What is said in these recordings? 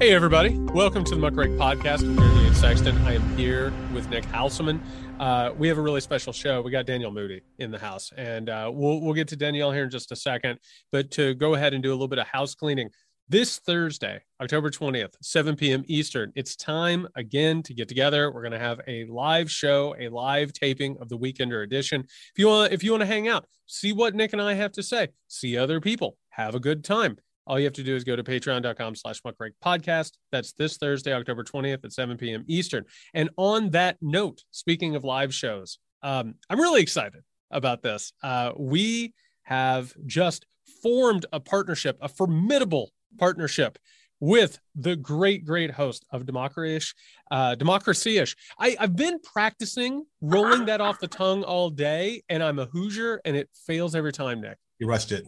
Hey, everybody. Welcome to the Muckrake Podcast. I'm Jared Yates Sexton. I am here with Nick Hauselman. Uh, we have a really special show. We got Danielle Moodie in the house, and uh, we'll, we'll get to Danielle here in just a second. But to go ahead and do a little bit of house cleaning, this Thursday, October 20th, 7 p.m. Eastern, it's time again to get together. We're going to have a live show, a live taping of the Weekender edition. If you want, if you want to hang out, see what Nick and I have to say, see other people, have a good time all you have to do is go to patreon.com slash muckrake podcast. That's this Thursday, October 20th at 7 p.m. Eastern. And on that note, speaking of live shows, um, I'm really excited about this. Uh, we have just formed a partnership, a formidable partnership with the great, great host of Democracy-ish. Uh, Democracy-ish. I, I've been practicing rolling that off the tongue all day, and I'm a Hoosier, and it fails every time, Nick. You rushed it.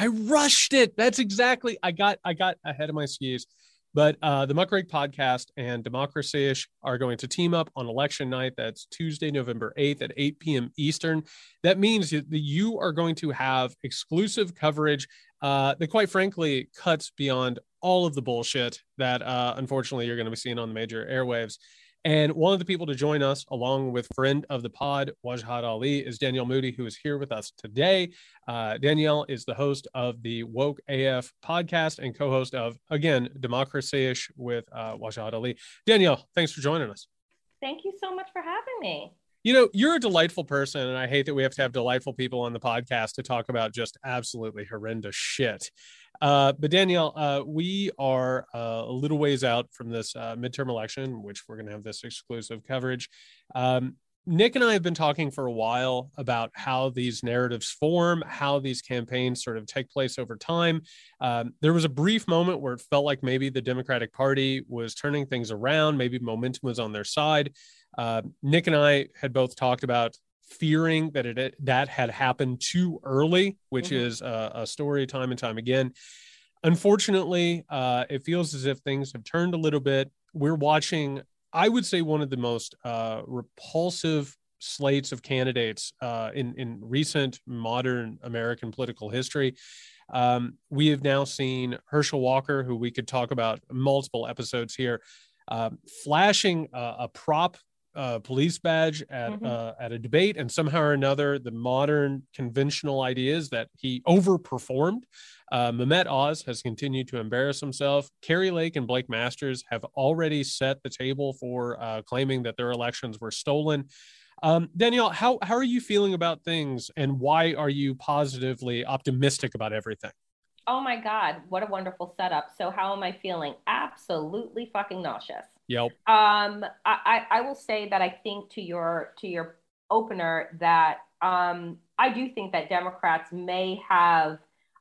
I rushed it. That's exactly. I got I got ahead of my skis. But uh, the Muckrake podcast and Democracy-ish are going to team up on election night. That's Tuesday, November 8th at 8 p.m. Eastern. That means that you are going to have exclusive coverage uh, that, quite frankly, cuts beyond all of the bullshit that uh, unfortunately you're going to be seeing on the major airwaves. And one of the people to join us, along with friend of the pod, Wajahat Ali, is Danielle Moodie, who is here with us today. Uh, Danielle is the host of the Woke AF podcast and co host of, again, Democracy-ish with uh, Wajahat Ali. Danielle, thanks for joining us. Thank you so much for having me. You know, you're a delightful person, and I hate that we have to have delightful people on the podcast to talk about just absolutely horrendous shit. Uh, but Danielle, uh, we are uh, a little ways out from this uh, midterm election, which we're going to have this exclusive coverage. Um, Nick and I have been talking for a while about how these narratives form, how these campaigns sort of take place over time. Um, there was a brief moment where it felt like maybe the Democratic Party was turning things around, maybe momentum was on their side. Uh, Nick and I had both talked about fearing that it that had happened too early, which mm-hmm. is a, a, story time and time again. Unfortunately, uh, it feels as if things have turned a little bit. We're watching, I would say, one of the most uh, repulsive slates of candidates uh, in in recent modern American political history. Um, we have now seen Herschel Walker, who we could talk about multiple episodes here, uh, flashing a prop uh, police badge at mm-hmm. uh, at a debate, and somehow or another, the modern conventional idea is that he overperformed. Uh, Mehmet Oz has continued to embarrass himself. Kari Lake and Blake Masters have already set the table for uh, claiming that their elections were stolen. Um, Danielle, how how are you feeling about things, and why are you positively optimistic about everything? Oh my God, what a wonderful setup. So, how am I feeling? Absolutely fucking nauseous. Yep. Um, I, I will say that I think to your to your opener that um, I do think that Democrats may have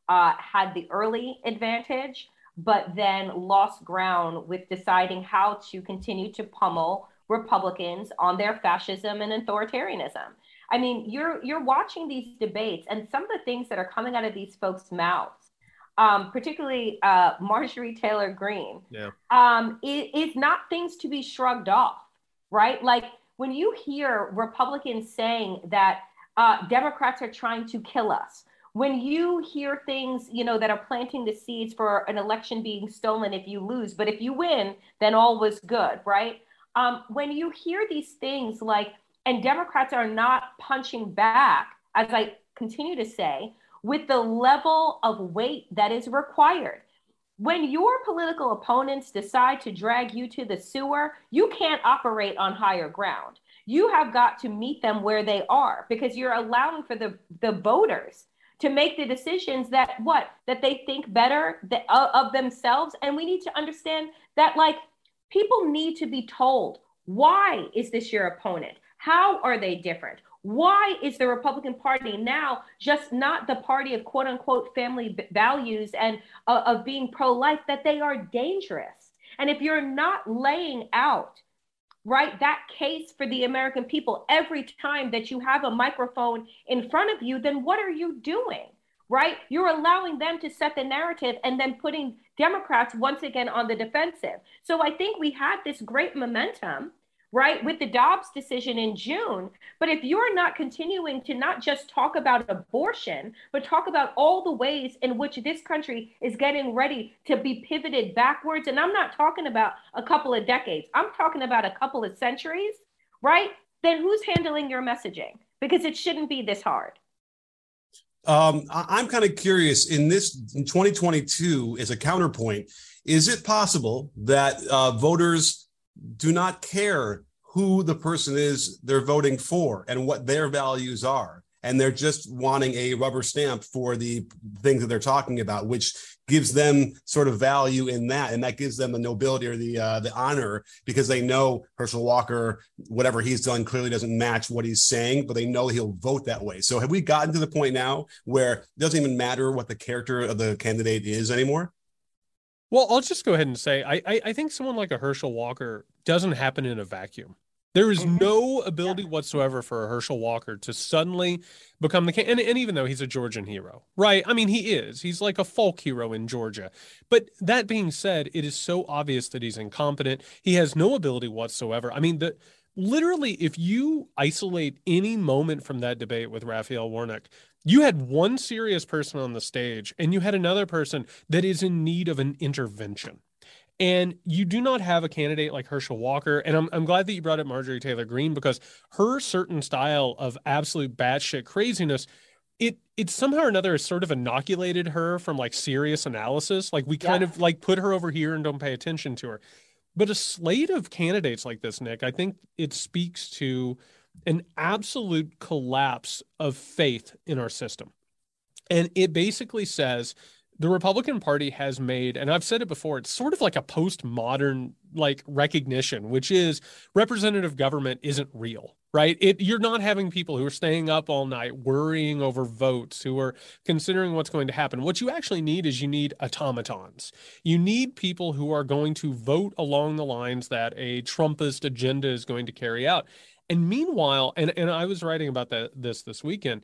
uh, had the early advantage, but then lost ground with deciding how to continue to pummel Republicans on their fascism and authoritarianism. I mean, you're you're watching these debates, and some of the things that are coming out of these folks' mouths um, particularly uh, Marjorie Taylor Greene, yeah. um, it, it's not things to be shrugged off, right? Like when you hear Republicans saying that uh, Democrats are trying to kill us, when you hear things, you know, that are planting the seeds for an election being stolen if you lose, but if you win, then all was good, right? Um, when you hear these things like, and Democrats are not punching back, as I continue to say, with the level of weight that is required. When your political opponents decide to drag you to the sewer, you can't operate on higher ground. You have got to meet them where they are because you're allowing for the, the voters to make the decisions that what that they think better uh, of themselves and we need to understand that like people need to be told why is this your opponent how are they different why is the Republican Party now just not the party of quote unquote family values and uh, of being pro life, that they are dangerous? And if you're not laying out, right, that case for the American people every time that you have a microphone in front of you, then what are you doing? Right? You're allowing them to set the narrative and then putting Democrats once again on the defensive. So I think we had this great momentum right, with the Dobbs decision in June. But if you're not continuing to not just talk about abortion, but talk about all the ways in which this country is getting ready to be pivoted backwards, and I'm not talking about a couple of decades, I'm talking about a couple of centuries, right? Then who's handling your messaging? Because it shouldn't be this hard. Um, I'm kind of curious in this in 2022 as a counterpoint, is it possible that uh, voters do not care who the person is they're voting for and what their values are. And they're just wanting a rubber stamp for the things that they're talking about, which gives them sort of value in that, and that gives them the nobility or the uh, the honor because they know Herschel Walker, whatever he's done, clearly doesn't match what he's saying, but they know he'll vote that way. So have we gotten to the point now where it doesn't even matter what the character of the candidate is anymore? Well, I'll just go ahead and say I, I, I think someone like a Herschel Walker doesn't happen in a vacuum. There is mm-hmm. no ability whatsoever for a Herschel Walker to suddenly become the king. And, and even though he's a Georgian hero, right? I mean, he is. He's like a folk hero in Georgia. But that being said, it is so obvious that he's incompetent. He has no ability whatsoever. I mean, the literally, if you isolate any moment from that debate with Raphael Warnock, you had one serious person on the stage and you had another person that is in need of an intervention. And you do not have a candidate like Herschel Walker. And I'm, I'm glad that you brought up Marjorie Taylor Greene because her certain style of absolute batshit craziness, it it somehow or another has sort of inoculated her from like serious analysis. Like we kind yeah. of like put her over here and don't pay attention to her. But a slate of candidates like this, Nick, I think it speaks to an absolute collapse of faith in our system. And it basically says the Republican Party has made, and I've said it before, it's sort of like a postmodern like recognition, which is representative government isn't real, right? It you're not having people who are staying up all night worrying over votes, who are considering what's going to happen. What you actually need is you need automatons. You need people who are going to vote along the lines that a Trumpist agenda is going to carry out. And meanwhile, and, and I was writing about that this this weekend,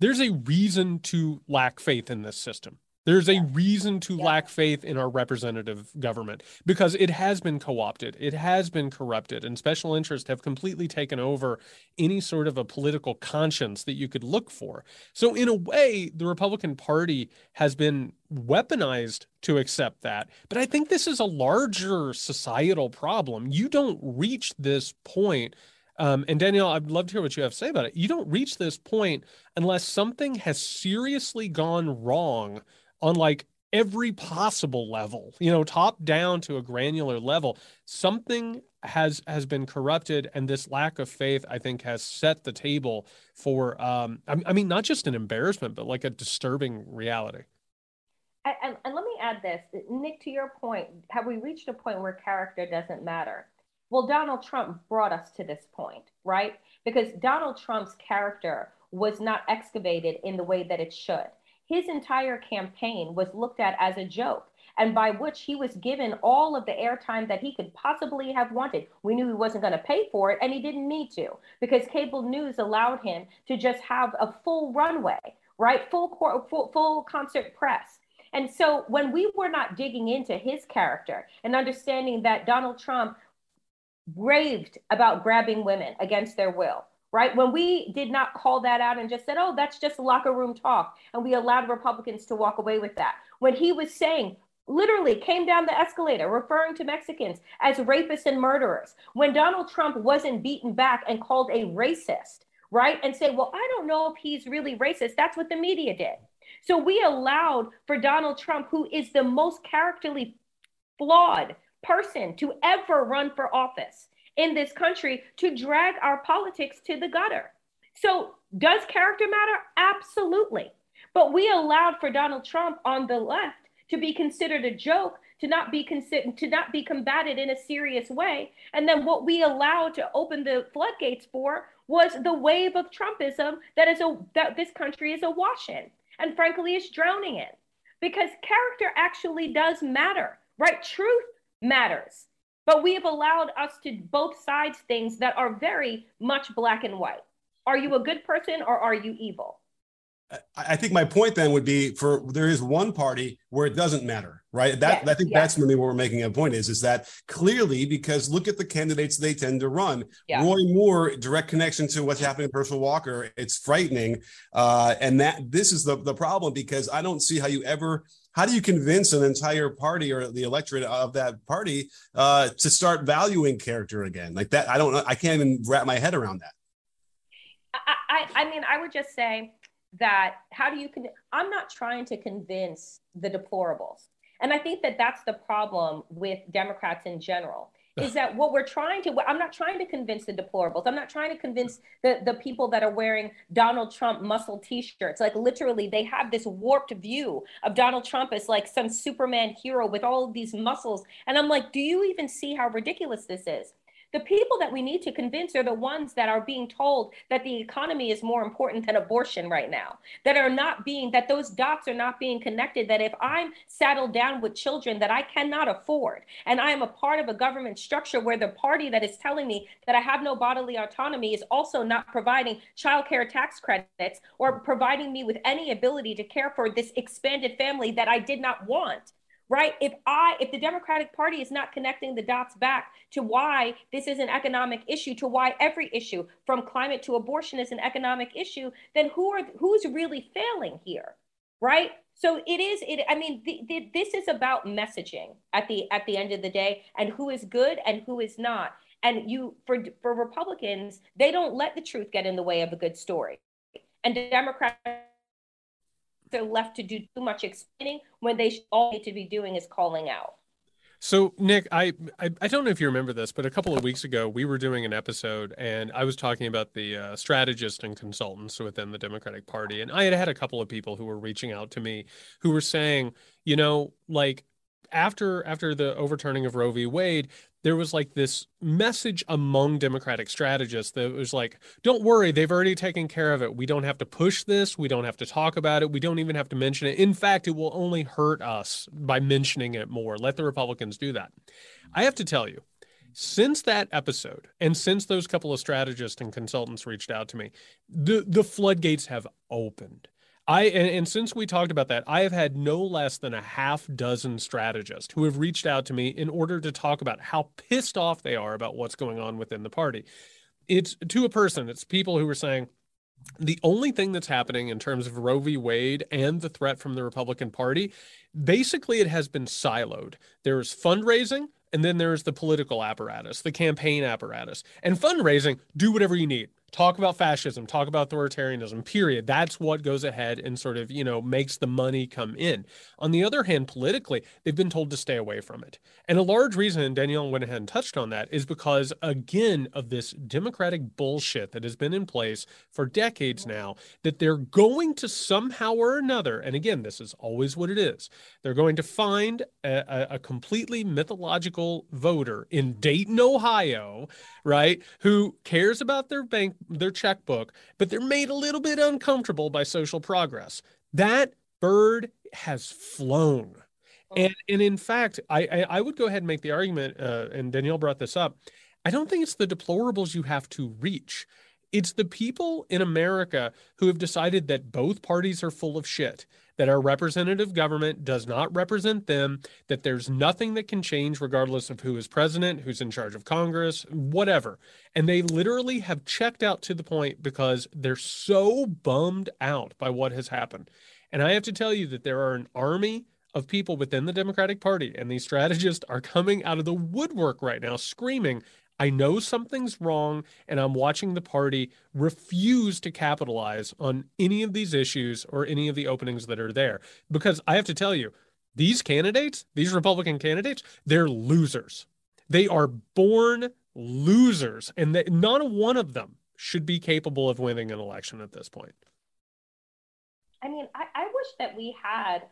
there's a reason to lack faith in this system. There's a reason to yeah. lack faith in our representative government because it has been co opted, it has been corrupted, and special interests have completely taken over any sort of a political conscience that you could look for. So, in a way, the Republican Party has been weaponized to accept that. But I think this is a larger societal problem. You don't reach this point um, and Danielle, I'd love to hear what you have to say about it. You don't reach this point unless something has seriously gone wrong on like every possible level, you know, top down to a granular level. Something has has been corrupted, and this lack of faith, I think, has set the table for. Um, I, I mean, not just an embarrassment, but like a disturbing reality. And, and, let me add this, Nick, to your point, have we reached a point where character doesn't matter? Well, Donald Trump brought us to this point, right? Because Donald Trump's character was not excavated in the way that it should. His entire campaign was looked at as a joke, and by which he was given all of the airtime that he could possibly have wanted. We knew he wasn't going to pay for it, and he didn't need to because cable news allowed him to just have a full runway, right? Full, full, full concert press. And so when we were not digging into his character and understanding that Donald Trump raved about grabbing women against their will, right? When we did not call that out and just said, oh, that's just locker room talk, and we allowed Republicans to walk away with that. When he was saying, literally came down the escalator referring to Mexicans as rapists and murderers, when Donald Trump wasn't beaten back and called a racist, right? And say, well, I don't know if he's really racist. That's what the media did. So we allowed for Donald Trump, who is the most characterly flawed person to ever run for office in this country to drag our politics to the gutter. So, does character matter? Absolutely. But we allowed for Donald Trump on the left to be considered a joke, to not be considered, to not be combated in a serious way. And then what we allowed to open the floodgates for was the wave of Trumpism that is a that this country is awash in, and frankly is drowning in, because character actually does matter, right? Truth matters. But we have allowed us to both sides things that are very much black and white. Are you a good person or are you evil? I think my point then would be for there is one party where it doesn't matter, right? That yes, I think yes. that's maybe what we're making a point is is that clearly because look at the candidates they tend to run. Yeah. Roy Moore, direct connection to what's happening to Herschel Walker, it's frightening, uh, and that this is the the problem because I don't see how you ever how do you convince an entire party or the electorate of that party uh, to start valuing character again like that? I don't. I can't even wrap my head around that. I, I, I mean, I would just say that how do you con- i'm not trying to convince the deplorables and i think that that's the problem with democrats in general is that what we're trying to i'm not trying to convince the deplorables. I'm not trying to convince the, the people that are wearing donald trump muscle t-shirts. Like literally they have this warped view of donald trump as like some superman hero with all of these muscles. And i'm like do you even see how ridiculous this is the people that we need to convince are the ones that are being told that the economy is more important than abortion right now, that are not being, that those dots are not being connected. That if I'm saddled down with children that I cannot afford, and I am a part of a government structure where the party that is telling me that I have no bodily autonomy is also not providing childcare tax credits or providing me with any ability to care for this expanded family that I did not want right? If i if the democratic party is not connecting the dots back to why this is an economic issue to why every issue from climate to abortion is an economic issue then who are who's really failing here right? So it is it i mean the, the, this is about messaging at the at the end of the day and who is good and who is not. And you for for republicans they don't let the truth get in the way of a good story. And democrats they're left to do too much explaining when they all need to be doing is calling out. So Nick, I, I, I don't know if you remember this, but a couple of weeks ago we were doing an episode, and I was talking about the uh, strategists and consultants within the Democratic Party, and I had had a couple of people who were reaching out to me who were saying, you know, like after after the overturning of Roe v. Wade, there was like this message among Democratic strategists that was like, don't worry, they've already taken care of it. We don't have to push this. We don't have to talk about it. We don't even have to mention it. In fact, it will only hurt us by mentioning it more. Let the Republicans do that. I have to tell you, since that episode and since those couple of strategists and consultants reached out to me, the, the floodgates have opened. I and, and, since we talked about that, I have had no less than a half dozen strategists who have reached out to me in order to talk about how pissed off they are about what's going on within the party. It's to a person, it's people who are saying the only thing that's happening in terms of Roe v. Wade and the threat from the Republican Party, basically it has been siloed. There's fundraising, and then there's the political apparatus, the campaign apparatus. And fundraising, do whatever you need talk about fascism, talk about authoritarianism, period. That's what goes ahead and sort of, you know, makes the money come in. On the other hand, politically, they've been told to stay away from it. And a large reason, Danielle went ahead and touched on that, is because, again, of this democratic bullshit that has been in place for decades now, that they're going to somehow or another, and again, this is always what it is, they're going to find a, a completely mythological voter in Dayton, Ohio, right, who cares about their bank their checkbook, but they're made a little bit uncomfortable by social progress. That bird has flown. Oh. And, and in fact, I, I, I would go ahead and make the argument, uh, and Danielle brought this up. I don't think it's the deplorables you have to reach. It's the people in America who have decided that both parties are full of shit that our representative government does not represent them, that there's nothing that can change regardless of who is president, who's in charge of Congress, whatever. And they literally have checked out to the point because they're so bummed out by what has happened. And I have to tell you that there are an army of people within the Democratic Party, and these strategists are coming out of the woodwork right now screaming I know something's wrong, and I'm watching the party refuse to capitalize on any of these issues or any of the openings that are there. Because I have to tell you, these candidates, these Republican candidates, they're losers. They are born losers, and they, not one of them should be capable of winning an election at this point. I mean, I, I wish that we had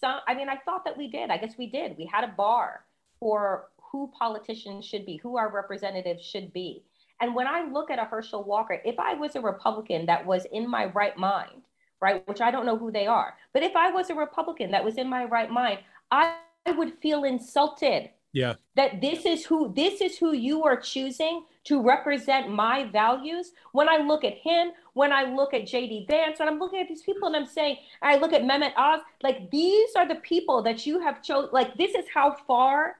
some. I mean, I thought that we did. I guess we did. We had a bar for who politicians should be, who our representatives should be. And when I look at a Herschel Walker, if I was a Republican that was in my right mind, right, which I don't know who they are, but if I was a Republican that was in my right mind, I would feel insulted. Yeah. That this is who this is who you are choosing to represent my values, when I look at him, when I look at JD Vance, when I'm looking at these people and I'm saying, I look at Mehmet Oz, like these are the people that you have chosen. Like this is how far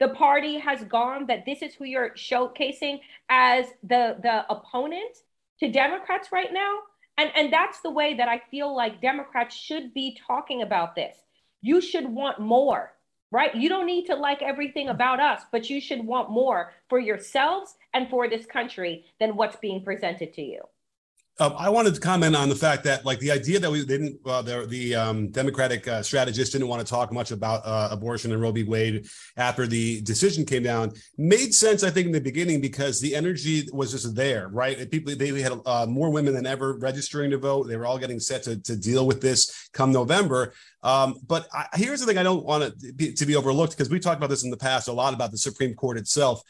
the party has gone that this is who you're showcasing as the the opponent to Democrats right now. And, and that's the way that I feel like Democrats should be talking about this. You should want more right? You don't need to like everything about us, but you should want more for yourselves and for this country than what's being presented to you. Um, I wanted to comment on the fact that, like, the idea that we didn't, uh, the, the um, Democratic uh, strategist didn't want to talk much about uh, abortion and Roe v. Wade after the decision came down made sense, I think, in the beginning because the energy was just there, right? people, they had uh, more women than ever registering to vote. They were all getting set to, to deal with this come November. Um, but I, here's the thing I don't want to be, to be overlooked because we talked about this in the past a lot about the Supreme Court itself.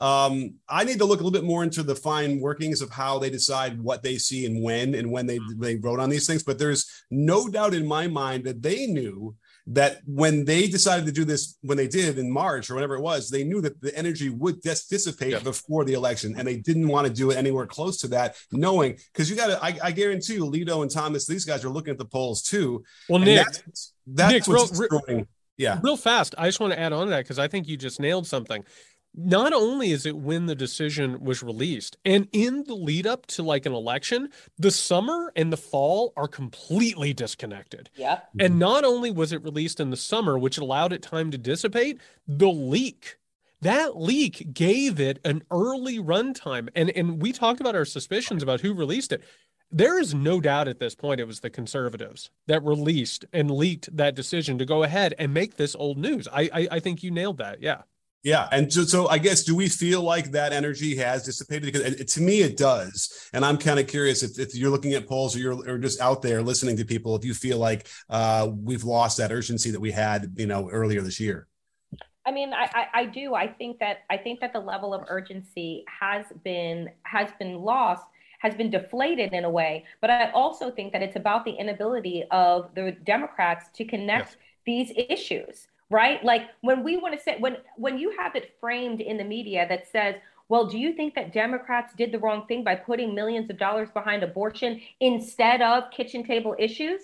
Um, I need to look a little bit more into the fine workings of how they decide what they see and when and when they they vote on these things. But there's no doubt in my mind that they knew that when they decided to do this, when they did in March or whatever it was, they knew that the energy would dis- dissipate yeah. before the election, and they didn't want to do it anywhere close to that, knowing because you got to. I, I, guarantee you, Alito and Thomas, these guys are looking at the polls too. Well, Nick, that's, that's Nick, what's real, yeah, real fast. I just want to add on to that because I think you just nailed something not only is it when the decision was released and in the lead up to like an election the summer and the fall are completely disconnected. Yeah and not only was it released in the summer which allowed it time to dissipate the leak that leak gave it an early runtime. And and we talked about our suspicions about who released it. There is no doubt at this point it was the conservatives that released and leaked that decision to go ahead and make this old news. I i, I think you nailed that. Yeah yeah, and so, so I guess do we feel like that energy has dissipated? Because it, to me, it does, and I'm kind of curious if, if you're looking at polls or you're or just out there listening to people, if you feel like uh, we've lost that urgency that we had, you know, earlier this year. I mean, I, I, I do. I think that I think that the level of urgency has been has been lost has been deflated in a way. But I also think that it's about the inability of the Democrats to connect yes. these issues right? Like when we want to say when when you have it framed in the media that says, well, do you think that Democrats did the wrong thing by putting millions of dollars behind abortion instead of kitchen table issues?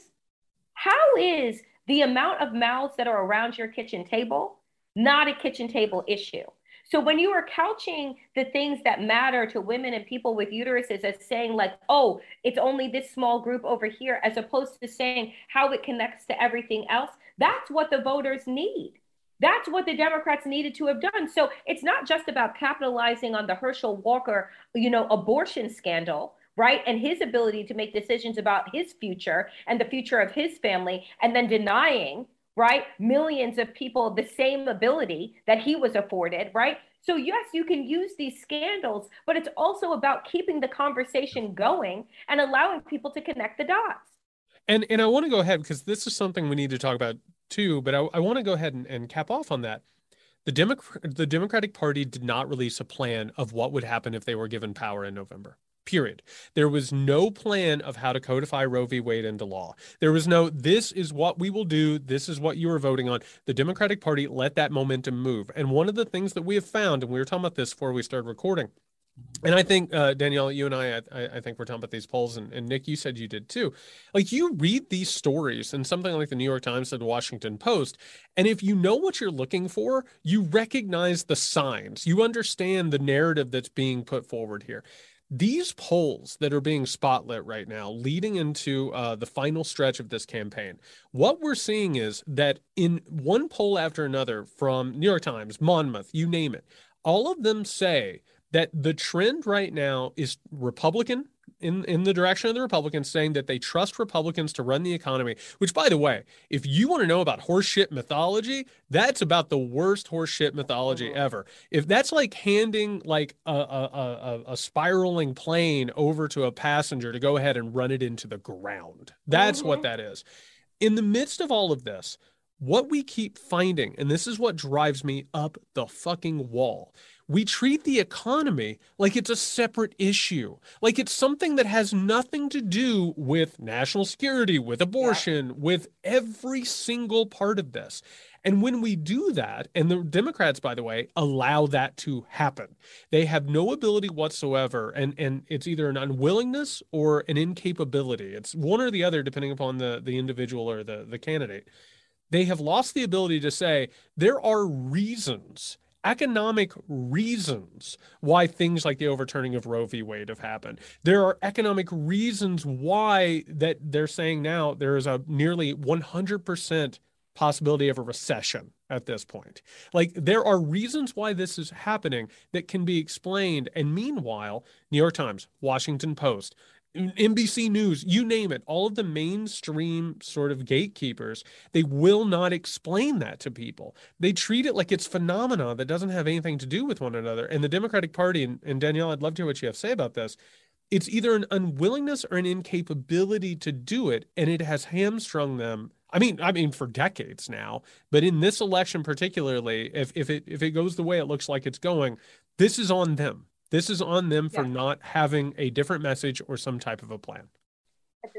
How is the amount of mouths that are around your kitchen table not a kitchen table issue? So when you are couching the things that matter to women and people with uteruses as saying like, oh, it's only this small group over here, as opposed to saying how it connects to everything else, that's what the voters need. That's what the Democrats needed to have done. So it's not just about capitalizing on the Herschel Walker, you know, abortion scandal, right? And his ability to make decisions about his future and the future of his family, and then denying, right, millions of people the same ability that he was afforded, right? So, yes, you can use these scandals, but it's also about keeping the conversation going and allowing people to connect the dots. And and I want to go ahead because this is something we need to talk about too, but I, I want to go ahead and, and cap off on that. The Democrat the Democratic Party did not release a plan of what would happen if they were given power in November. Period. There was no plan of how to codify Roe v. Wade into law. There was no, this is what we will do. This is what you are voting on. The Democratic Party let that momentum move. And one of the things that we have found, and we were talking about this before we started recording, and I think uh, Danielle, you and I, I, I, think we're talking about these polls, and, and Nick, you said you did too. Like you read these stories, and something like the New York Times or the Washington Post, and if you know what you're looking for, you recognize the signs. You understand the narrative that's being put forward here. These polls that are being spotlit right now, leading into uh, the final stretch of this campaign, what we're seeing is that in one poll after another, from New York Times, Monmouth, you name it, all of them say that the trend right now is Republican in, in the direction of the Republicans saying that they trust Republicans to run the economy, which, by the way, if you want to know about horseshit mythology, that's about the worst horseshit mythology uh-huh. ever. If that's like handing like a, a, a, a, spiraling plane over to a passenger to go ahead and run it into the ground, that's mm-hmm. what that is. In the midst of all of this, what we keep finding, and this is what drives me up the fucking wall, we treat the economy like it's a separate issue, like it's something that has nothing to do with national security, with abortion, yeah. with every single part of this. And when we do that, and the Democrats, by the way, allow that to happen, they have no ability whatsoever. And, and it's either an unwillingness or an incapability. It's one or the other, depending upon the, the individual or the, the candidate. They have lost the ability to say there are reasons economic reasons why things like the overturning of Roe v. Wade have happened. There are economic reasons why that they're saying now there is a nearly 100% possibility of a recession at this point. Like there are reasons why this is happening that can be explained. And meanwhile, New York Times, Washington Post, NBC News, you name it, all of the mainstream sort of gatekeepers, they will not explain that to people. They treat it like it's phenomena that doesn't have anything to do with one another. And the Democratic Party, and, and Danielle, I'd love to hear what you have to say about this. It's either an unwillingness or an incapability to do it, and it has hamstrung them. I mean, I mean, for decades now. But in this election, particularly, if if it if it goes the way it looks like it's going, this is on them this is on them for yeah. not having a different message or some type of a plan.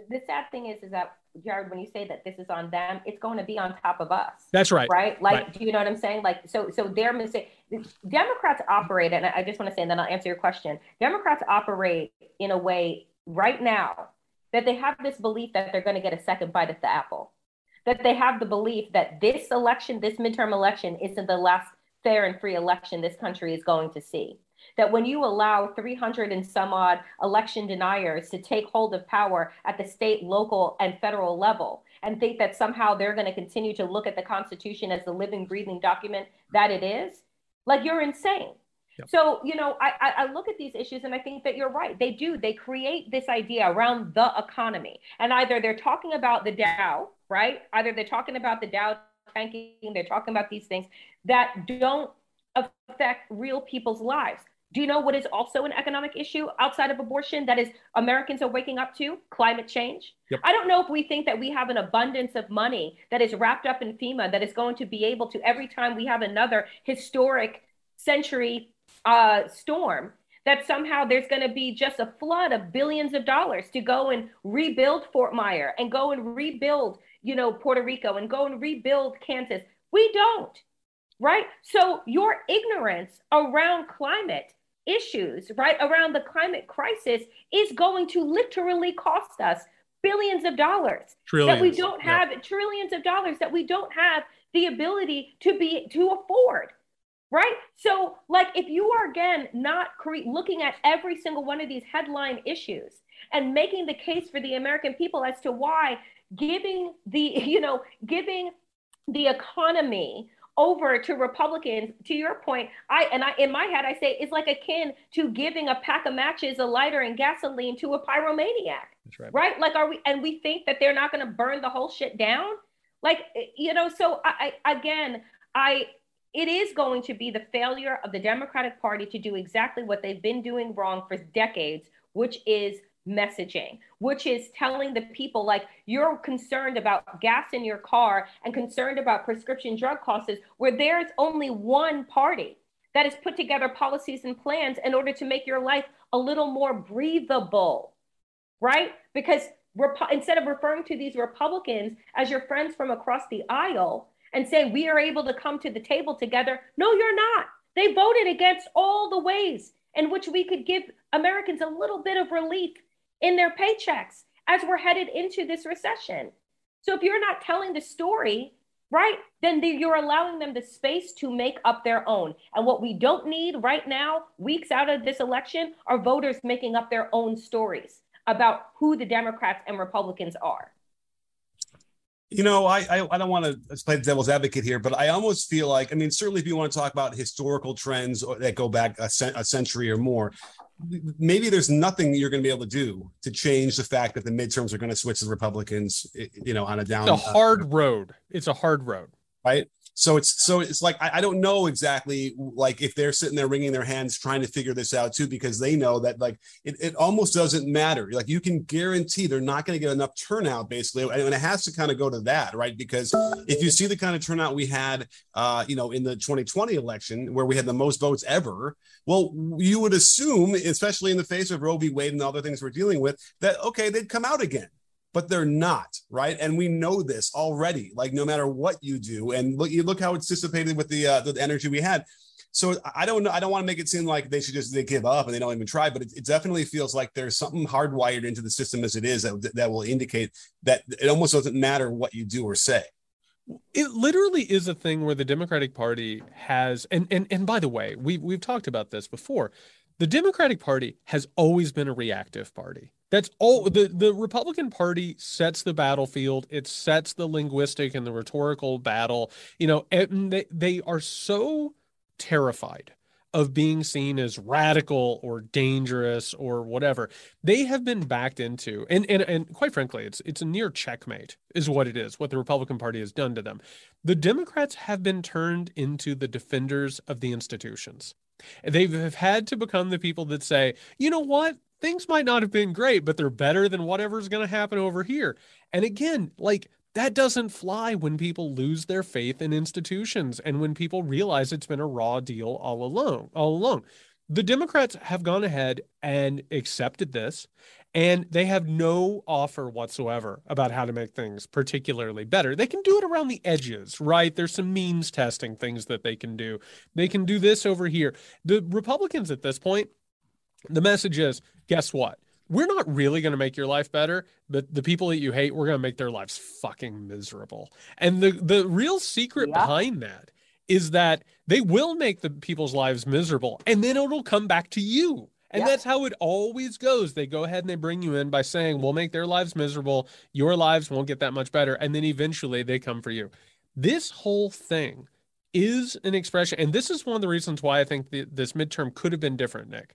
The sad thing is, is that Jared, when you say that this is on them, it's going to be on top of us. That's right. Right? Like, right. do you know what I'm saying? Like, so, so they're missing. Democrats operate, and I just want to say, and then I'll answer your question. Democrats operate in a way right now that they have this belief that they're going to get a second bite at the apple. That they have the belief that this election, this midterm election, isn't the last fair and free election this country is going to see that when you allow 300 and some odd election deniers to take hold of power at the state, local, and federal level and think that somehow they're going to continue to look at the Constitution as the living, breathing document that it is, like you're insane. Yep. So, you know, I, I look at these issues and I think that you're right. They do. They create this idea around the economy. And either they're talking about the Dow, right? Either they're talking about the Dow tanking, they're talking about these things that don't affect real people's lives. Do you know what is also an economic issue outside of abortion that is Americans are waking up to? Climate change. Yep. I don't know if we think that we have an abundance of money that is wrapped up in FEMA that is going to be able to every time we have another historic century uh, storm that somehow there's going to be just a flood of billions of dollars to go and rebuild Fort Myer and go and rebuild, you know, Puerto Rico and go and rebuild Kansas. We don't, right? So your ignorance around climate issues, right, around the climate crisis is going to literally cost us billions of dollars trillions. that we don't have yeah. trillions of dollars that we don't have the ability to be to afford right so like if you are again not cre- looking at every single one of these headline issues and making the case for the american people as to why giving the you know giving the economy over to Republicans, to your point, I and I in my head I say it's like akin to giving a pack of matches, a lighter, and gasoline to a pyromaniac. That's right. Right? Like are we and we think that they're not going to burn the whole shit down? Like eh, you know, so I, I again, I it is going to be the failure of the Democratic Party to do exactly what they've been doing wrong for decades, which is messaging, which is telling the people like you're concerned about gas in your car and concerned about prescription drug costs, where there's only one party that has put together policies and plans in order to make your life a little more breathable, right? Because instead of referring to these Republicans as your friends from across the aisle and saying we are able to come to the table together, no, you're not. They voted against all the ways in which we could give Americans a little bit of relief in their paychecks as we're headed into this recession. So if you're not telling the story, right, then the, you're allowing them the space to make up their own. And what we don't need right now, weeks out of this election, are voters making up their own stories about who the Democrats and Republicans are. You know, I, I, I don't want to play the devil's advocate here, but I almost feel like I mean, certainly if you want to talk about historical trends that go back a, a century or more, maybe there's nothing you're going to be able to do to change the fact that the midterms are going to switch the Republicans, you know, on a down. It's a hard uh, road. It's a hard road, right? So it's so it's like I, I, don't know exactly like if they're sitting there wringing their hands trying to figure this out too because they know that like it, it almost doesn't matter. Like you can guarantee they're not going to get enough turnout basically, and it has to kind of go to that, right? Because if you see the kind of turnout we had, uh, you know, in the 2020 election where we had the most votes ever, well, you would assume, especially in the face of Roe v. Wade and other things we're dealing with, that okay, they'd come out again but they're not, right? And we know this already. Like no matter what you do, and look, you look how it's dissipated with the uh, the energy we had. So I don't know. I don't want to make it seem like they should just they give up and they don't even try, but it, it definitely feels like there's something hardwired into the system as it is that, that will indicate that it almost doesn't matter what you do or say it literally is a thing where the Democratic Party has and and and by the way, we we've talked about this before. The Democratic Party has always been a reactive party. That's all the the Republican Party sets the battlefield. It sets the linguistic and the rhetorical battle. You know, and they they are so terrified of being seen as radical or dangerous or whatever they have been backed into and and, and quite frankly it's it's a near checkmate is what it is what the republican party has done to them the democrats have been turned into the defenders of the institutions they've had to become the people that say you know what? Things might not have been great but they're better than whatever's going to happen over here. And again like that doesn't fly when people lose their faith in institutions and when people realize it's been a raw deal all along all along. The democrats have gone ahead and accepted this and they have no offer whatsoever about how to make things particularly better they can do it around the edges right there's some means testing things that they can do they can do this over here the republicans at this point the message is guess what we're not really going to make your life better, but the people that you hate, we're going to make their lives fucking miserable. And the the real secret yeah. behind that is that they will make the people's lives miserable and then it'll come back to you. And yeah. that's how it always goes. They go ahead and they bring you in by saying, "We'll make their lives miserable. Your lives won't get that much better." And then eventually they come for you. This whole thing is an expression and this is one of the reasons why I think the, this midterm could have been different, Nick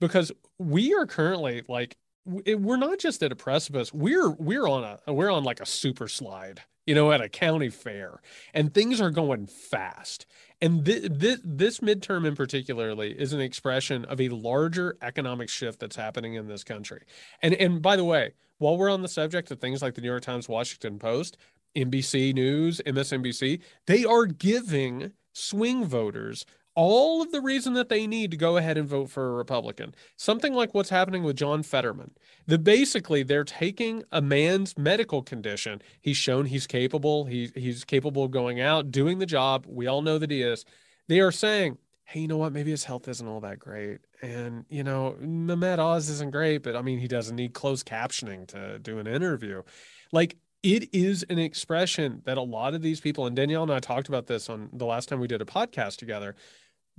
because we are currently like we're not just at a precipice we're we're on a we're on like a super slide you know at a county fair and things are going fast and th- th- this midterm in particularly is an expression of a larger economic shift that's happening in this country. And and by the way while we're on the subject of things like the new york times washington post nbc news msnbc they are giving swing voters all of the reason that they need to go ahead and vote for a Republican. Something like what's happening with John Fetterman. That basically they're taking a man's medical condition. He's shown he's capable. He, he's capable of going out, doing the job. We all know that he is. They are saying, hey, you know what? Maybe his health isn't all that great. And, you know, Mehmet Oz isn't great, but I mean, he doesn't need closed captioning to do an interview. Like, it is an expression that a lot of these people, and Danielle and I talked about this on the last time we did a podcast together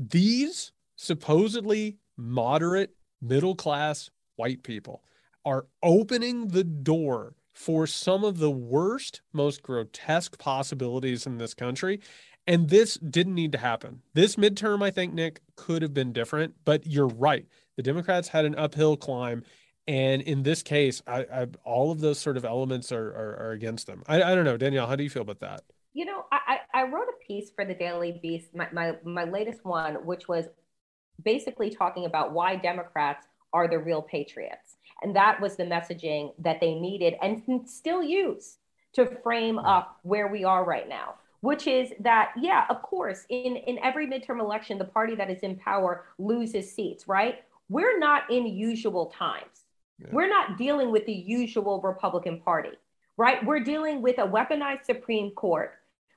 these supposedly moderate middle class white people are opening the door for some of the worst, most grotesque possibilities in this country. And this didn't need to happen. This midterm, I think, Nick, could have been different, but you're right. The Democrats had an uphill climb. And in this case, I, I, all of those sort of elements are, are, are against them. I, I don't know. Danielle, how do you feel about that? You know, I, I wrote a piece for the Daily Beast, my, my, my latest one, which was basically talking about why Democrats are the real patriots. And that was the messaging that they needed and can still use to frame up where we are right now, which is that, yeah, of course, in, in every midterm election, the party that is in power loses seats, right? We're not in usual times. Yeah. We're not dealing with the usual Republican Party, right? We're dealing with a weaponized Supreme Court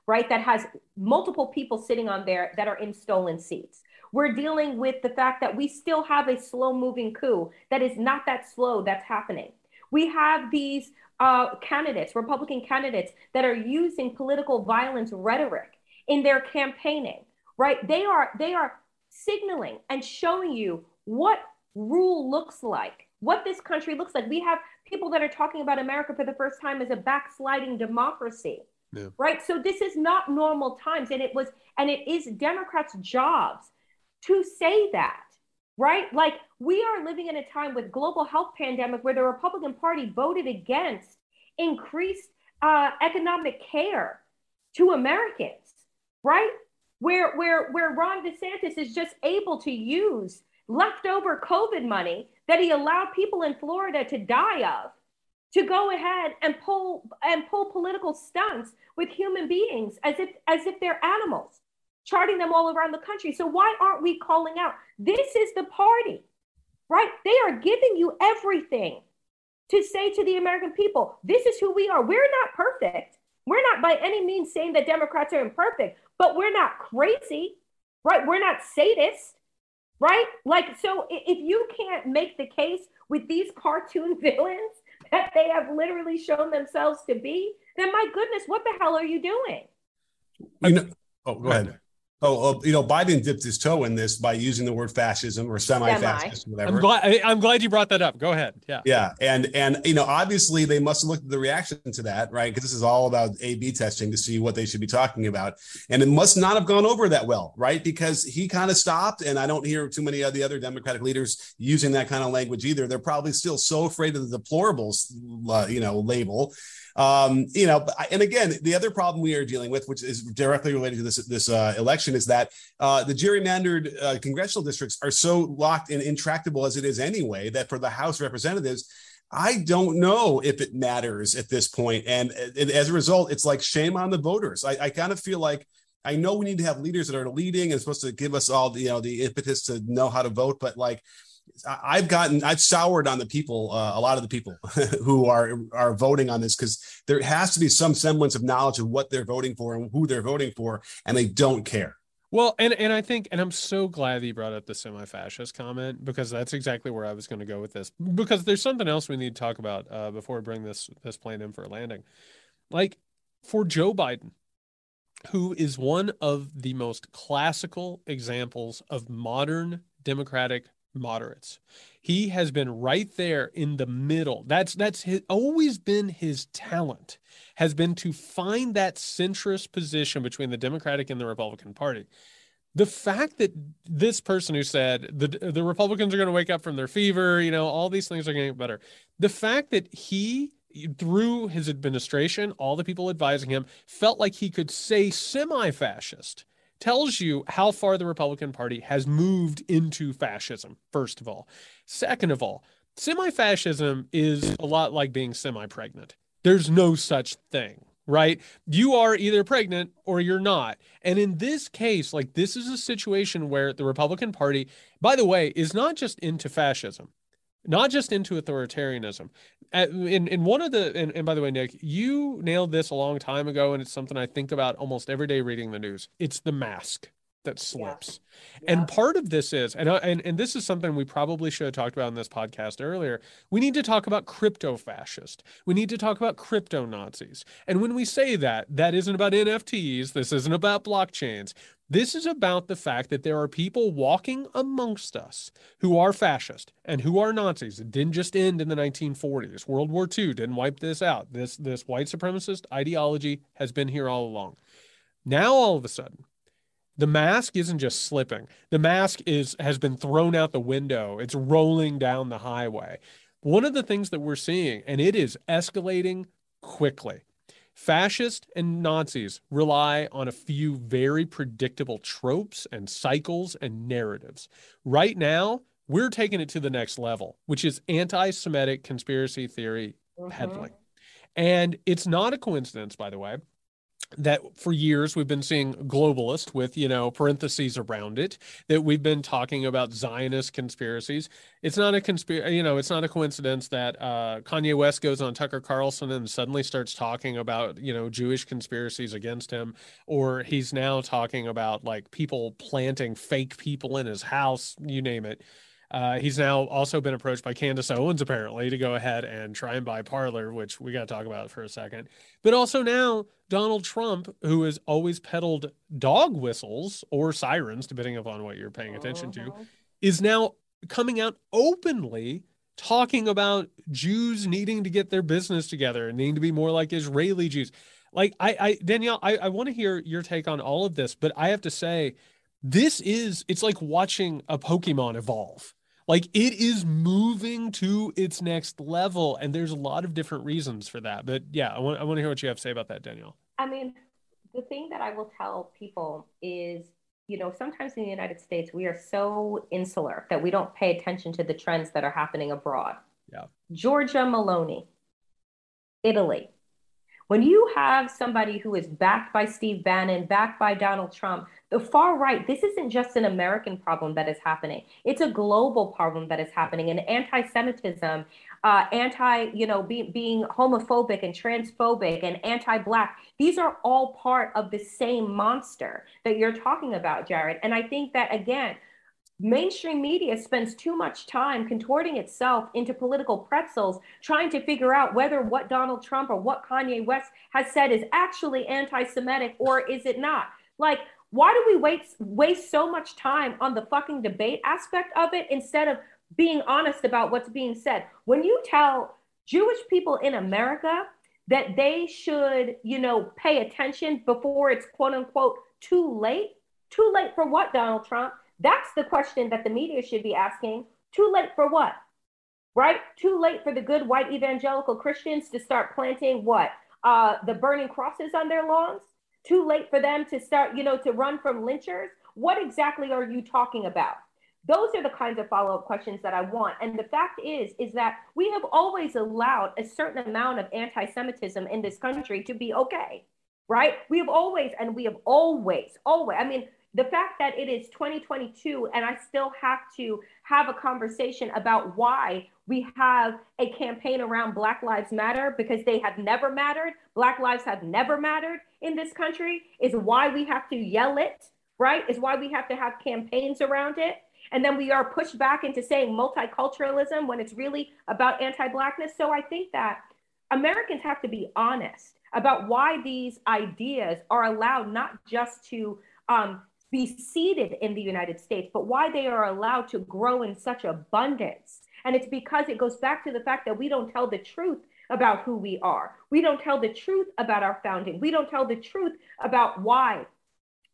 right? That has multiple people sitting on there that are in stolen seats. We're dealing with the fact that we still have a slow moving coup that is not that slow that's happening. We have these uh, candidates, Republican candidates, that are using political violence rhetoric in their campaigning, right? They are they are signaling and showing you what rule looks like, what this country looks like. We have people that are talking about America for the first time as a backsliding democracy yeah. Right. So this is not normal times. And it was, and it is Democrats' jobs to say that. Right. Like we are living in a time with global health pandemic where the Republican Party voted against increased uh, economic care to Americans. Right. Where, where, where Ron DeSantis is just able to use leftover COVID money that he allowed people in Florida to die of to go ahead and pull and pull political stunts with human beings as if as if they're animals charting them all around the country so why aren't we calling out this is the party right they are giving you everything to say to the American people, this is who we are. We're not perfect. We're not by any means saying that Democrats are imperfect, but we're not crazy, right? We're not sadists, right? Like, so if you can't make the case with these cartoon villains that they have literally shown themselves to be, then my goodness, what the hell are you doing? You know, oh, go ahead. Oh, you know, Biden dipped his toe in this by using the word fascism or semi-fascist, Semi. whatever. I'm glad, I'm glad you brought that up. Go ahead. Yeah. Yeah, and and you know, obviously they must have looked at the reaction to that, right? Because this is all about A/B testing to see what they should be talking about, and it must not have gone over that well, right? Because he kind of stopped, and I don't hear too many of the other Democratic leaders using that kind of language either. They're probably still so afraid of the deplorables, uh, you know, label um, you know, and again, the other problem we are dealing with, which is directly related to this this uh, election, is that uh, the gerrymandered uh, congressional districts are so locked and intractable as it is anyway that for the House representatives. I don't know if it matters at this point. And, and as a result, it's like shame on the voters. I, I kind of feel like I know we need to have leaders that are leading and supposed to give us all the, you know, the impetus to know how to vote, but like I've gotten I've soured on the people, uh, a lot of the people who are are voting on this because there has to be some semblance of knowledge of what they're voting for and who they're voting for, and they don't care. Well, and and I think, and I'm so glad that you brought up the semi-fascist comment because that's exactly where I was going to go with this. Because there's something else we need to talk about uh, before we bring this this plane in for a landing. Like for Joe Biden, who is one of the most classical examples of modern democratic moderates. He has been right there in the middle. That's that's his, always been his talent has been to find that centrist position between the Democratic and the Republican Party. The fact that this person who said the the Republicans are going to wake up from their fever, you know, all these things are going to get better. The fact that he through his administration, all the people advising him felt like he could say semi-fascist tells you how far the Republican Party has moved into fascism, first of all. Second of all, semi fascism is a lot like being semi pregnant. There's no such thing, right? You are either pregnant or you're not. And in this case, like this is a situation where the Republican Party, by the way, is not just into fascism not just into authoritarianism. Uh, in in one of the and, and by the way, Nick, you nailed this a long time ago, and it's something I think about almost every day reading the news. It's the mask that slips. Yeah. And part of this is, and, uh, and and this is something we probably should have talked about in this podcast earlier. We need to talk about crypto fascist. We need to talk about crypto Nazis. And when we say that, that isn't about NFTs. This isn't about blockchains. This is about the fact that there are people walking amongst us who are fascist and who are Nazis. It didn't just end in the 1940s. World War II didn't wipe this out. This this white supremacist ideology has been here all along. Now all of a sudden, the mask isn't just slipping. The mask is has been thrown out the window. It's rolling down the highway. One of the things that we're seeing, and it is escalating quickly. Fascists and Nazis rely on a few very predictable tropes and cycles and narratives. Right now, we're taking it to the next level, which is anti Semitic conspiracy theory mm-hmm. peddling. And it's not a coincidence, by the way, that for years we've been seeing globalist with you know parentheses around it that we've been talking about zionist conspiracies. It's not a conspiracy you know it's not a coincidence that uh, kanye west goes on tucker carlson and suddenly starts talking about you know jewish conspiracies against him or he's now talking about like people planting fake people in his house you name it uh, he's now also been approached by Candace Owens, apparently, to go ahead and try and buy Parler, which we got to talk about for a second. But also now, Donald Trump, who has always peddled dog whistles or sirens, depending upon what you're paying attention uh-huh. to, is now coming out openly talking about Jews needing to get their business together and needing to be more like Israeli Jews. Like, I, I Danielle, I, I want to hear your take on all of this, but I have to say, this is, it's like watching a Pokemon evolve like it is moving to its next level, and there's a lot of different reasons for that. But yeah, I want I want to hear what you have to say about that, Danielle. I mean, the thing that I will tell people is, you know, sometimes in the United States we are so insular that we don't pay attention to the trends that are happening abroad. Yeah. Giorgia Meloni, Italy. When you have somebody who is backed by Steve Bannon, backed by Donald Trump, far right, this isn't just an American problem that is happening. It's a global problem that is happening. And anti-Semitism, uh, anti, you know, be, being homophobic and transphobic and anti-black, these are all part of the same monster that you're talking about, Jared. And I think that again, mainstream media spends too much time contorting itself into political pretzels, trying to figure out whether what Donald Trump or what Kanye West has said is actually anti-Semitic or is it not. Like why do we waste waste so much time on the fucking debate aspect of it instead of being honest about what's being said? When you tell Jewish people in America that they should, you know, pay attention before it's quote unquote too late, too late for what, Donald Trump? That's the question that the media should be asking. Too late for what? Right? Too late for the good white evangelical Christians to start planting what? Uh, the burning crosses on their lawns? Too late for them to start, you know, to run from lynchers? What exactly are you talking about? Those are the kinds of follow-up questions that I want. And the fact is, is that we have always allowed a certain amount of anti-Semitism in this country to be okay, right? We have always, and we have always, always, I mean, the fact that it is 2022 and I still have to have a conversation about why we have a campaign around Black Lives Matter because they have never mattered. Black lives have never mattered in this country, is why we have to yell it, right? Is why we have to have campaigns around it. And then we are pushed back into saying multiculturalism when it's really about anti Blackness. So I think that Americans have to be honest about why these ideas are allowed not just to um, be seeded in the United States, but why they are allowed to grow in such abundance. And it's because it goes back to the fact that we don't tell the truth about who we are. We don't tell the truth about our founding. We don't tell the truth about why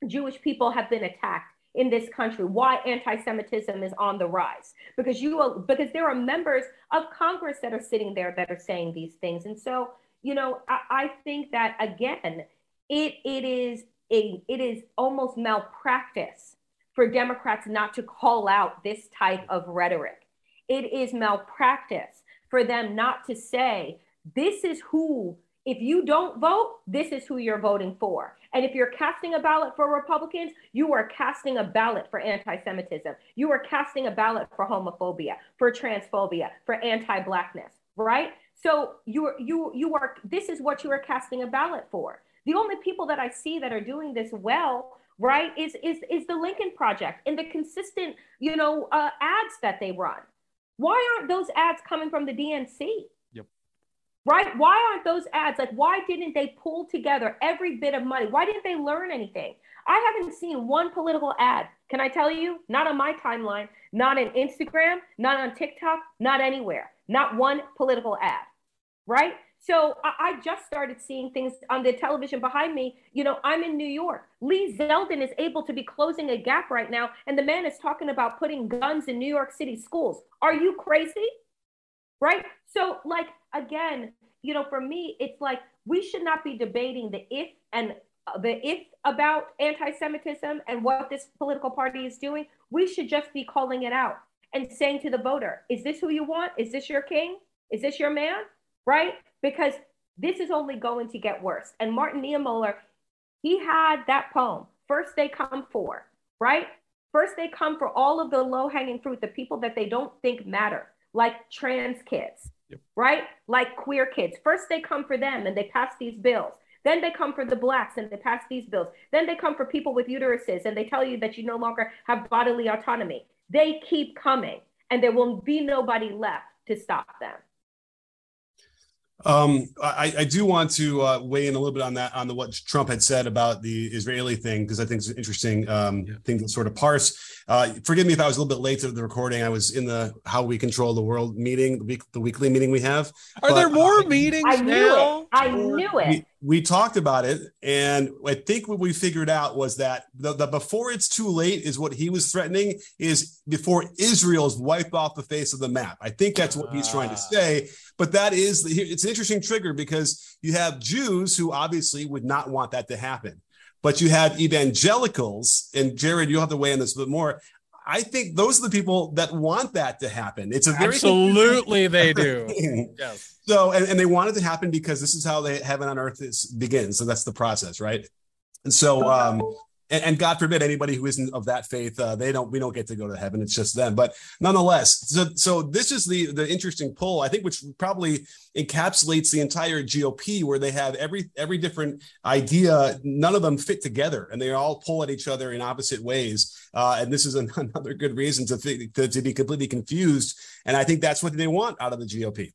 Jewish people have been attacked in this country, why anti-Semitism is on the rise. Because you because there are members of Congress that are sitting there that are saying these things. And so, you know, I, I think that again, it it is a it is almost malpractice for Democrats not to call out this type of rhetoric. It is malpractice for them not to say, this is who, if you don't vote, this is who you're voting for. And if you're casting a ballot for Republicans, you are casting a ballot for anti Semitism. You are casting a ballot for homophobia, for transphobia, for anti Blackness, right? So you you, you are, this is what you are casting a ballot for. The only people that I see that are doing this well right is is is the lincoln project and the consistent you know uh, ads that they run why aren't those ads coming from the dnc yep. Right? Why aren't those ads like why didn't they pull together every bit of money? Why didn't they learn anything? I haven't seen one political ad can i tell you? Not on my timeline not on instagram not on tiktok not anywhere. Not one political ad right so I, I, just started seeing things on the television behind me. You know, I'm in New York. Lee Zeldin is able to be closing a gap right now, and the man is talking about putting guns in New York City schools. Are you crazy? Right? So, like, again, you know, for me, it's like we should not be debating the if and uh, the if about anti-Semitism and what this political party is doing. We should just be calling it out and saying to the voter, "Is this who you want? Is this your king? Is this your man?" Right? Because this is only going to get worse. And Martin Niemöller, he had that poem, First They Come For, right? First they come for all of the low hanging fruit, the people that they don't think matter, like trans kids, yep. right? Like queer kids. First they come for them and they pass these bills. Then they come for the blacks and they pass these bills. Then they come for people with uteruses and they tell you that you no longer have bodily autonomy. They keep coming and there will be nobody left to stop them. Um, I, I, do want to uh, weigh in a little bit on that, on the what Trump had said about the Israeli thing, because I think it's an interesting um, yeah. thing to sort of parse. Uh, forgive me if I was a little bit late to the recording. I was in the How We Control the World meeting, the, week, the weekly meeting we have. Are but, there more uh, meetings I knew now? It. I knew it. We, talked about it, and I think what we figured out was that the, the before it's too late is what he was threatening is before Israel's wiped off the face of the map. I think that's what he's trying to ah. say but that is it's an interesting trigger because you have Jews who obviously would not want that to happen. But you have evangelicals, and Jared, you'll have to weigh in this a bit more. I think those are the people that want that to happen. It's a very absolutely they do. yes. So and, and they want it to happen because this is how they heaven on earth is begins. So that's the process, right? And so um and, and, God forbid anybody who isn't of that faith, uh, they don't we don't get to go to heaven. It's just them. But nonetheless, so so this is the the interesting pull I think, which probably encapsulates the entire GOP, where they have every every different idea. None of them fit together, and they all pull at each other in opposite ways. Uh, and this is another good reason to, to to be completely confused. And I think that's what they want out of the GOP.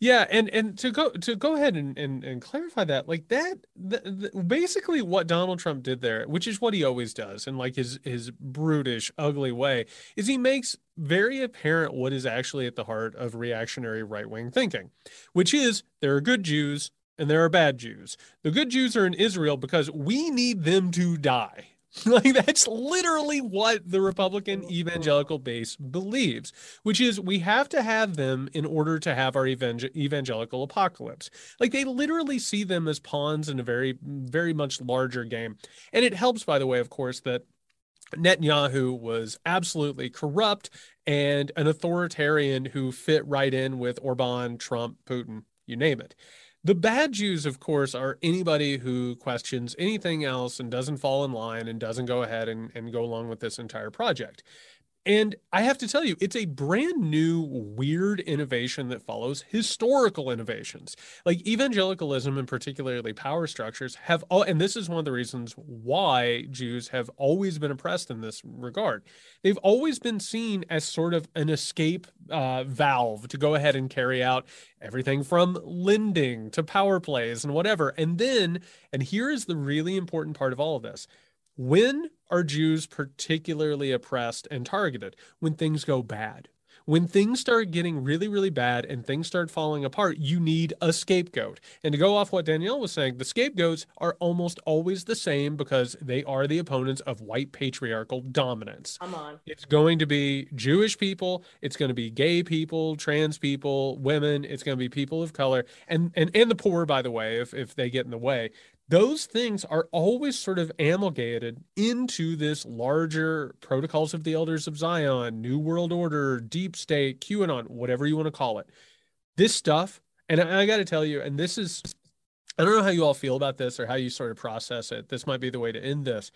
Yeah, and and to go to go ahead and and, and clarify that, like that, the, the, basically what Donald Trump did there, which is what he always does, in like his his brutish, ugly way, is he makes very apparent what is actually at the heart of reactionary right wing thinking, which is there are good Jews and there are bad Jews. The good Jews are in Israel because we need them to die. like that's literally what the Republican evangelical base believes, which is we have to have them in order to have our evangelical apocalypse. Like they literally see them as pawns in a very, very much larger game. And it helps, by the way, of course, that Netanyahu was absolutely corrupt and an authoritarian who fit right in with Orban, Trump, Putin, you name it. The bad Jews, of course, are anybody who questions anything else and doesn't fall in line and doesn't go ahead and, and go along with this entire project. And I have to tell you, it's a brand new, weird innovation that follows historical innovations. Like evangelicalism and particularly power structures have all, and this is one of the reasons why Jews have always been oppressed in this regard. They've always been seen as sort of an escape uh, valve to go ahead and carry out everything from lending to power plays and whatever. And then, and here is the really important part of all of this when are Jews particularly oppressed and targeted? When things go bad. When things start getting really, really bad and things start falling apart, you need a scapegoat. And to go off what Danielle was saying, the scapegoats are almost always the same because they are the opponents of white patriarchal dominance. Come on. It's going to be Jewish people, it's going to be gay people, trans people, women, it's going to be people of color, and and, and the poor, by the way, if, if they get in the way those things are always sort of amalgamated into this larger protocols of the elders of Zion, New World Order, Deep State, QAnon, whatever you want to call it. This stuff, and I, I got to tell you, and this is, I don't know how you all feel about this or how you sort of process it. This might be the way to end this.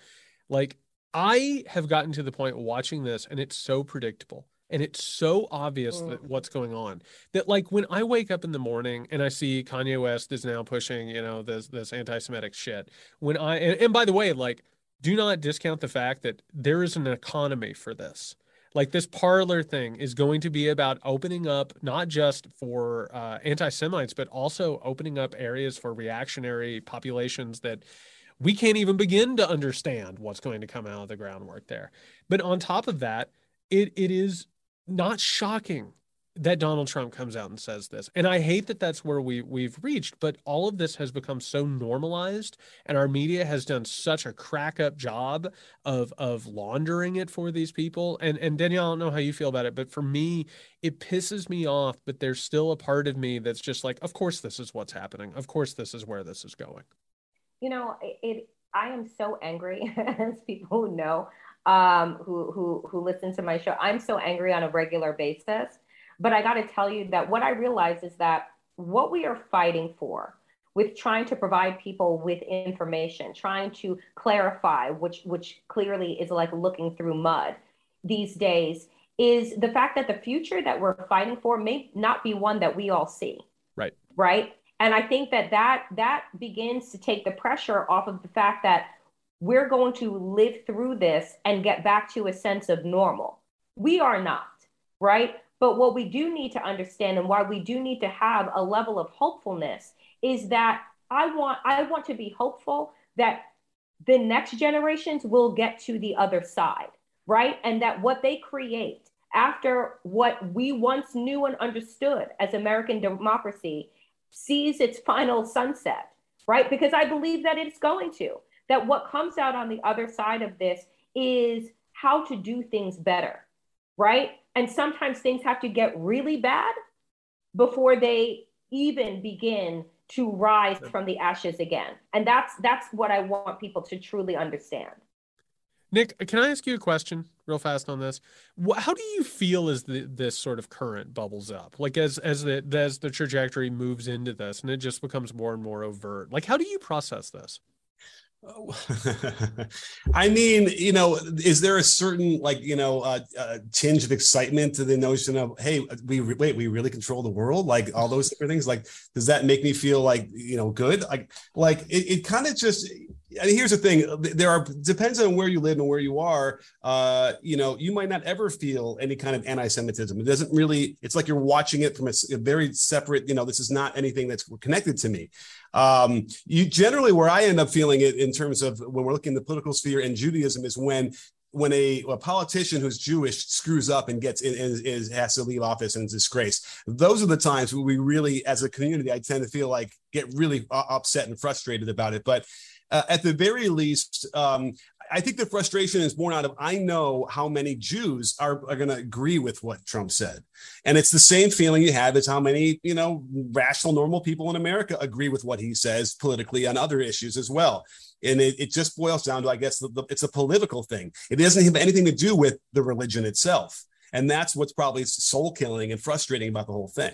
Like, I have gotten to the point watching this, and it's so predictable and it's so obvious that mm. what's going on that like when I wake up in the morning and I see Kanye West is now pushing, you know, this this anti-Semitic shit. When I and, and by the way, like do not discount the fact that there is an economy for this. Like this Parler thing is going to be about opening up not just for uh, anti-Semites, but also opening up areas for reactionary populations that we can't even begin to understand what's going to come out of the groundwork there. But on top of that, it it is not shocking that Donald Trump comes out and says this. And I hate that that's where we we've reached, but all of this has become so normalized and our media has done such a crack up job of of laundering it for these people. And and Danielle, I don't know how you feel about it, but for me, it pisses me off, but there's still a part of me that's just like, of course this is what's happening. Of course this is where this is going. You know, it, I am so angry as people know um, who who who listen to my show. I'm so angry on a regular basis, but I got to tell you that what I realize is that what we are fighting for with trying to provide people with information, trying to clarify, which which clearly is like looking through mud these days, is the fact that the future that we're fighting for may not be one that we all see. Right. Right. And I think that that that begins to take the pressure off of the fact that we're going to live through this and get back to a sense of normal. We are not, right? But what we do need to understand and why we do need to have a level of hopefulness is that I want I want to be hopeful that the next generations will get to the other side, right? And that what they create after what we once knew and understood as American democracy sees its final sunset, right? Because I believe that it's going to that what comes out on the other side of this is how to do things better, right? And sometimes things have to get really bad before they even begin to rise from the ashes again. And that's that's what I want people to truly understand. Nick, can I ask you a question real fast on this? How do you feel as the, this sort of current bubbles up? Like as as the as the trajectory moves into this and it just becomes more and more overt. Like how do you process this? I mean, you know, is there a certain like you know uh, uh, tinge of excitement to the notion of hey, we wait, we really control the world, like all those different things? Like, does that make me feel like you know good? Like, like it, it kind of just I mean, here's the thing: there are depends on where you live and where you are. Uh, you know, you might not ever feel any kind of anti-Semitism. It doesn't really. It's like you're watching it from a, a very separate. You know, this is not anything that's connected to me. Um, you generally where I end up feeling it in terms of when we're looking at the political sphere and Judaism is when when a, a, politician who's Jewish screws up and gets in, is, is, has to leave office and is disgraced, those are the times where we really, as a community, I tend to feel like get really uh, upset and frustrated about it. But uh, at the very least, um, I think the frustration is born out of I know how many Jews are, are going to agree with what Trump said. And it's the same feeling you have as how many, you know, rational, normal people in America agree with what he says politically on other issues as well. And it, it just boils down to, I guess, the, the, it's a political thing. It doesn't have anything to do with the religion itself. And that's what's probably soul killing and frustrating about the whole thing.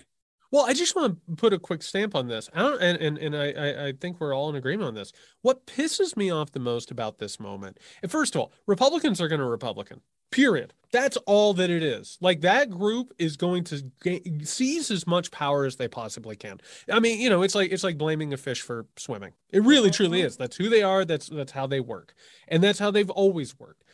Well, I just want to put a quick stamp on this. I don't, and and, and I, I think we're all in agreement on this. What pisses me off the most about this moment, and first of all, Republicans are going to Republican. Period. That's all that it is. Like that group is going to gain, seize as much power as they possibly can. I mean, you know, it's like it's like blaming a fish for swimming. It really truly mm-hmm. is. That's who they are. That's that's how they work, and that's how they've always worked.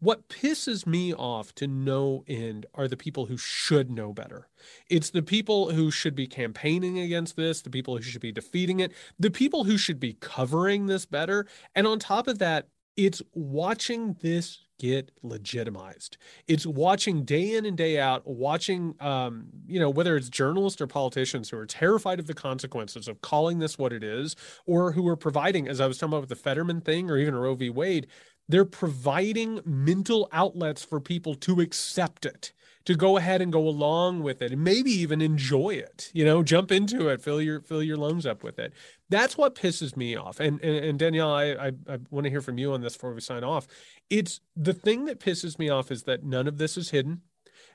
What pisses me off to no end are the people who should know better. It's the people who should be campaigning against this, the people who should be defeating it, the people who should be covering this better. And on top of that, it's watching this get legitimized. It's watching day in and day out, watching, um, you know, whether it's journalists or politicians who are terrified of the consequences of calling this what it is, or who are providing, as I was talking about with the Fetterman thing or even Roe v. Wade, they're providing mental outlets for people to accept it to go ahead and go along with it and maybe even enjoy it you know jump into it fill your fill your lungs up with it. That's what pisses me off. And and, and danielle I, I, I want to hear from you on this before we sign off. It's the thing that pisses me off is that none of this is hidden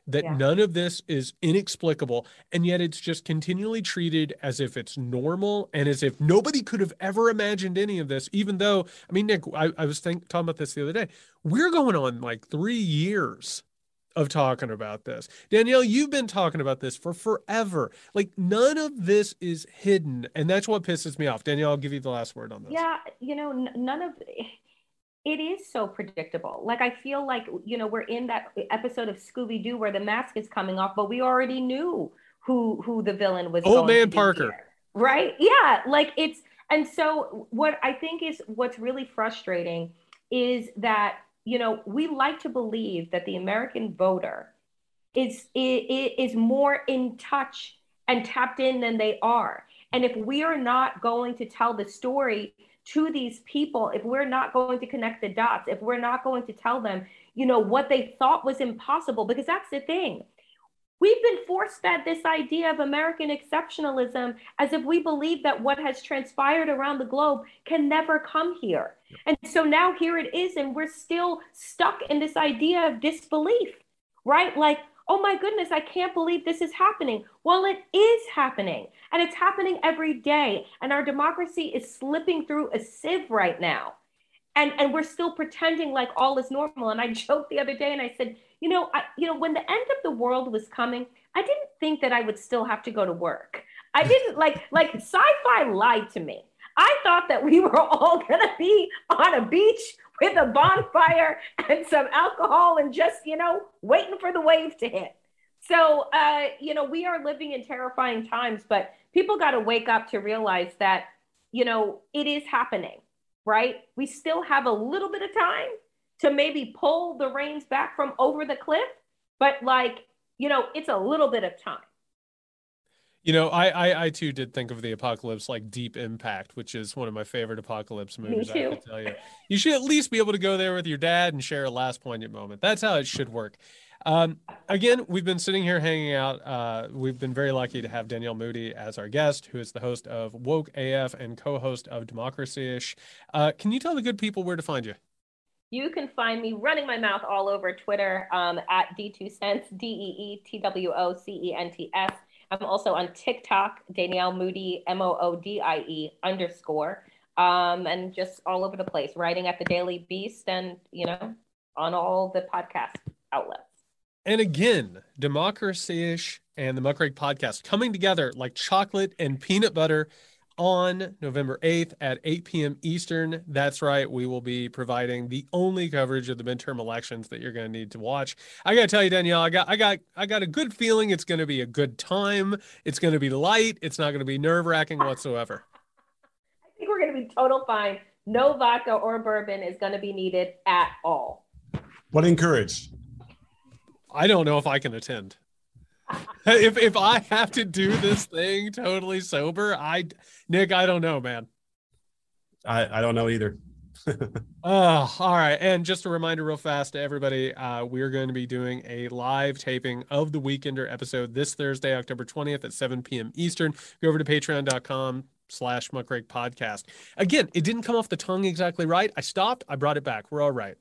that yeah. none of this is inexplicable and yet it's just continually treated as if it's normal and as if nobody could have ever imagined any of this even though i mean nick i, I was think, talking about this the other day we're going on like three years of talking about this. Danielle, you've been talking about this for forever. Like none of this is hidden, and that's what pisses me off. Danielle, I'll give you the last word on this. Yeah, you know, n- none of it is so predictable. Like I feel like you know we're in that episode of Scooby Doo where the mask is coming off, but we already knew who who the villain was. Old man Parker, here, right? Yeah, like it's and so what I think is what's really frustrating is that you know we like to believe that the American voter is is, is more in touch and tapped in than they are. And if we are not going to tell the story to these people if we're not going to connect the dots, if we're not going to tell them, you know, what they thought was impossible, because that's the thing. We've been force fed this idea of American exceptionalism as if we believe that what has transpired around the globe can never come here. And so now here it is, and we're still stuck in this idea of disbelief, right? Like, oh my goodness, I can't believe this is happening. Well, it is happening, and it's happening every day. And our democracy is slipping through a sieve right now. And, and we're still pretending like all is normal. And I joked the other day and I said, you know, I, you know, when the end of the world was coming, I didn't think that I would still have to go to work. I didn't like like sci-fi lied to me. I thought that we were all gonna be on a beach with a bonfire and some alcohol and just, you know, waiting for the wave to hit. So, uh, you know, we are living in terrifying times, but people got to wake up to realize that, you know, it is happening, right? We still have a little bit of time to maybe pull the reins back from over the cliff, but like, you know, it's a little bit of time. You know, I, I, I too did think of the apocalypse like Deep Impact, which is one of my favorite apocalypse movies. Me too. I can tell you, you should at least be able to go there with your dad and share a last poignant moment. That's how it should work. Um, again, we've been sitting here hanging out. Uh, we've been very lucky to have Danielle Moodie as our guest, who is the host of Woke AF and co-host of Democracy Ish. Uh, can you tell the good people where to find you? You can find me running my mouth all over Twitter um, at D2 Cents, D E E T W O C E N T S. I'm also on TikTok, Danielle Moodie, M O O D I E underscore. um, and just all over the place, writing at the Daily Beast and, you know, on all the podcast outlets. And again, Democracy Ish and the Muckrake podcast coming together like chocolate and peanut butter on November 8th at 8 p.m. Eastern. That's right. We will be providing the only coverage of the midterm elections that you're going to need to watch. I got to tell you, Danielle, I got, I got, I got a good feeling it's going to be a good time. It's going to be light. It's not going to be nerve wracking whatsoever. I think we're going to be total fine. No vodka or bourbon is going to be needed at all. What encourage? I don't know if I can attend. If if I have to do this thing totally sober, I Nick, I don't know, man. I I don't know either. oh, all right. And just a reminder, real fast to everybody, uh, we're going to be doing a live taping of the Weekender episode this Thursday, October 20th at 7 p.m. Eastern. Go over to patreon.com slash muckrake podcast. Again, it didn't come off the tongue exactly right. I stopped, I brought it back. We're all right.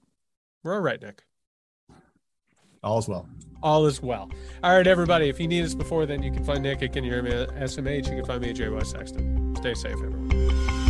We're all right, Nick. All is well. All is well. All right, everybody. If you need us before then, you can find Nick at Can You Hear Me SMH. You can find me at JY Sexton. Stay safe, everyone.